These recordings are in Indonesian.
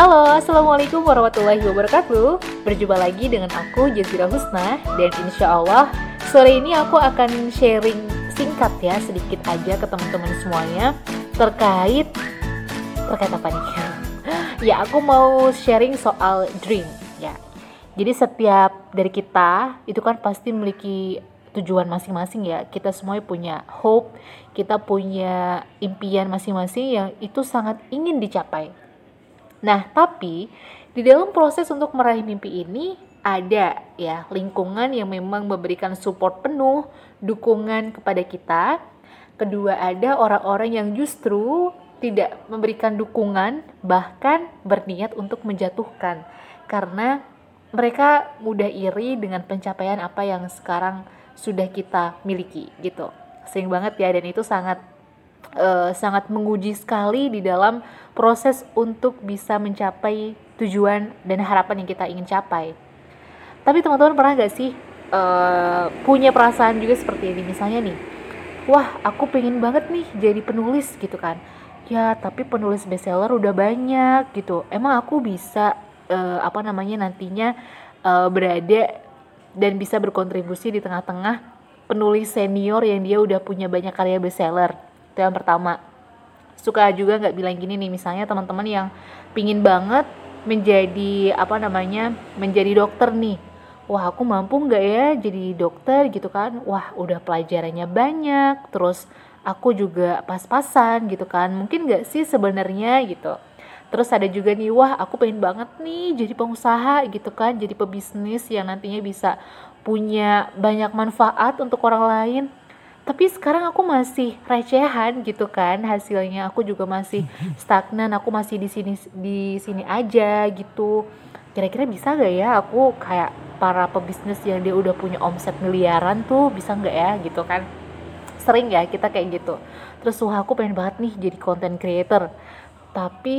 Halo, Assalamualaikum warahmatullahi wabarakatuh. Berjumpa lagi dengan aku, Jazira Husna. Dan insya Allah, sore ini aku akan sharing singkat ya Sedikit aja ke teman-teman semuanya. Terkait, terkait apa nih? ya, aku mau sharing soal dream ya. Jadi setiap dari kita, itu kan pasti memiliki tujuan masing-masing ya. Kita semuanya punya hope kita punya impian masing-masing yang itu sangat ingin dicapai Nah, tapi di dalam proses untuk meraih mimpi ini ada ya lingkungan yang memang memberikan support penuh, dukungan kepada kita. Kedua ada orang-orang yang justru tidak memberikan dukungan bahkan berniat untuk menjatuhkan karena mereka mudah iri dengan pencapaian apa yang sekarang sudah kita miliki gitu. Sering banget ya dan itu sangat uh, sangat menguji sekali di dalam proses untuk bisa mencapai tujuan dan harapan yang kita ingin capai. Tapi teman-teman pernah gak sih uh, punya perasaan juga seperti ini? Misalnya nih, wah aku pengen banget nih jadi penulis gitu kan. Ya tapi penulis bestseller udah banyak gitu. Emang aku bisa uh, apa namanya nantinya uh, berada dan bisa berkontribusi di tengah-tengah penulis senior yang dia udah punya banyak karya bestseller itu yang pertama. Suka juga nggak bilang gini nih misalnya teman-teman yang pingin banget menjadi apa namanya menjadi dokter nih. Wah aku mampu nggak ya jadi dokter gitu kan? Wah udah pelajarannya banyak terus aku juga pas-pasan gitu kan? Mungkin nggak sih sebenarnya gitu? Terus ada juga nih wah aku pengen banget nih jadi pengusaha gitu kan? Jadi pebisnis yang nantinya bisa punya banyak manfaat untuk orang lain tapi sekarang aku masih recehan gitu kan hasilnya aku juga masih stagnan aku masih di sini di sini aja gitu. Kira-kira bisa gak ya aku kayak para pebisnis yang dia udah punya omset miliaran tuh bisa nggak ya gitu kan? Sering ya kita kayak gitu. Terus wah aku pengen banget nih jadi content creator. Tapi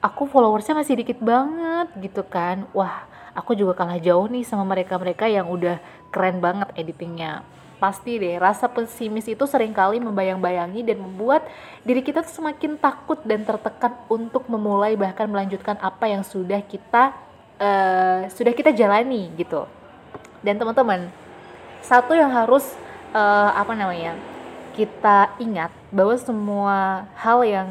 aku followersnya masih dikit banget gitu kan. Wah aku juga kalah jauh nih sama mereka-mereka yang udah keren banget editingnya Pasti deh, rasa pesimis itu sering kali membayang-bayangi dan membuat diri kita semakin takut dan tertekan untuk memulai bahkan melanjutkan apa yang sudah kita uh, sudah kita jalani gitu. Dan teman-teman, satu yang harus uh, apa namanya kita ingat bahwa semua hal yang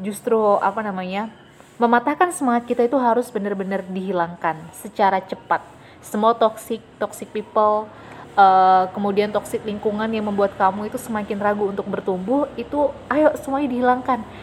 justru apa namanya mematahkan semangat kita itu harus benar-benar dihilangkan secara cepat. Semua toxic toxic people uh, kemudian toksik lingkungan yang membuat kamu itu semakin ragu untuk bertumbuh itu ayo semuanya dihilangkan